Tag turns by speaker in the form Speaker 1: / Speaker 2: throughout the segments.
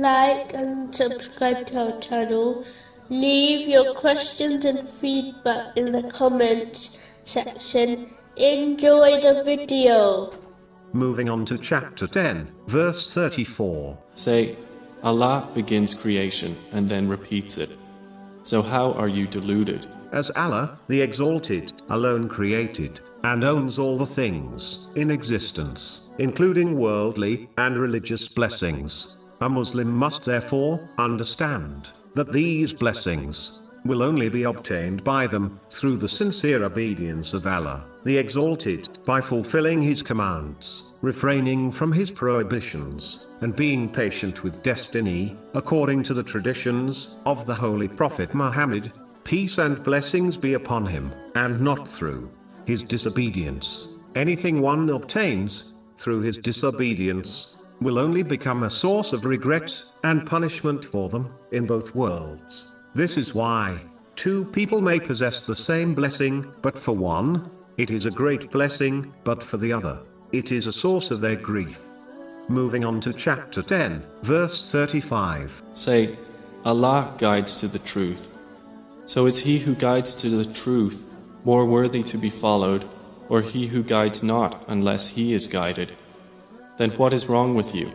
Speaker 1: like and subscribe to our channel. Leave your questions and feedback in the comments section. Enjoy the video.
Speaker 2: Moving on to chapter 10, verse 34.
Speaker 3: Say, Allah begins creation and then repeats it. So how are you deluded?
Speaker 2: As Allah, the Exalted, alone created, and owns all the things in existence, including worldly and religious blessings. A Muslim must therefore understand that these blessings will only be obtained by them through the sincere obedience of Allah, the Exalted, by fulfilling His commands, refraining from His prohibitions, and being patient with destiny, according to the traditions of the Holy Prophet Muhammad, peace and blessings be upon him, and not through his disobedience. Anything one obtains through his disobedience will only become a source of regret and punishment for them in both worlds. This is why two people may possess the same blessing, but for one, it is a great blessing, but for the other, it is a source of their grief. Moving on to chapter 10, verse 35.
Speaker 3: Say, Allah guides to the truth. So is he who guides to the truth more worthy to be followed, or he who guides not unless he is guided? Then what is wrong with you?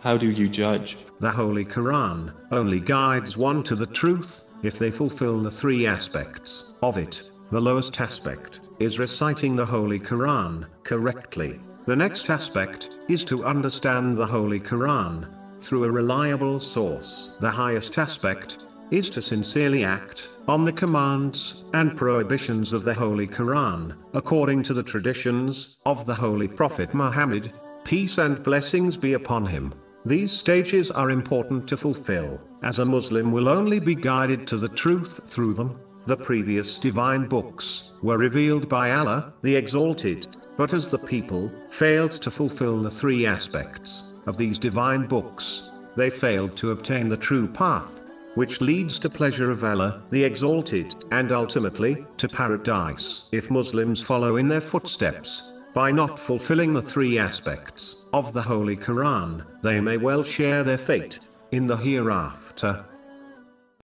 Speaker 3: How do you judge?
Speaker 2: The Holy Quran only guides one to the truth if they fulfill the three aspects of it. The lowest aspect is reciting the Holy Quran correctly. The next aspect is to understand the Holy Quran through a reliable source. The highest aspect is to sincerely act on the commands and prohibitions of the Holy Quran, according to the traditions of the Holy Prophet Muhammad, peace and blessings be upon him. These stages are important to fulfill, as a Muslim will only be guided to the truth through them. The previous divine books were revealed by Allah, the Exalted, but as the people failed to fulfill the three aspects of these divine books, they failed to obtain the true path, which leads to pleasure of Allah, the Exalted, and ultimately, to paradise. If Muslims follow in their footsteps, by not fulfilling the three aspects of the Holy Quran, they may well share their fate in the hereafter.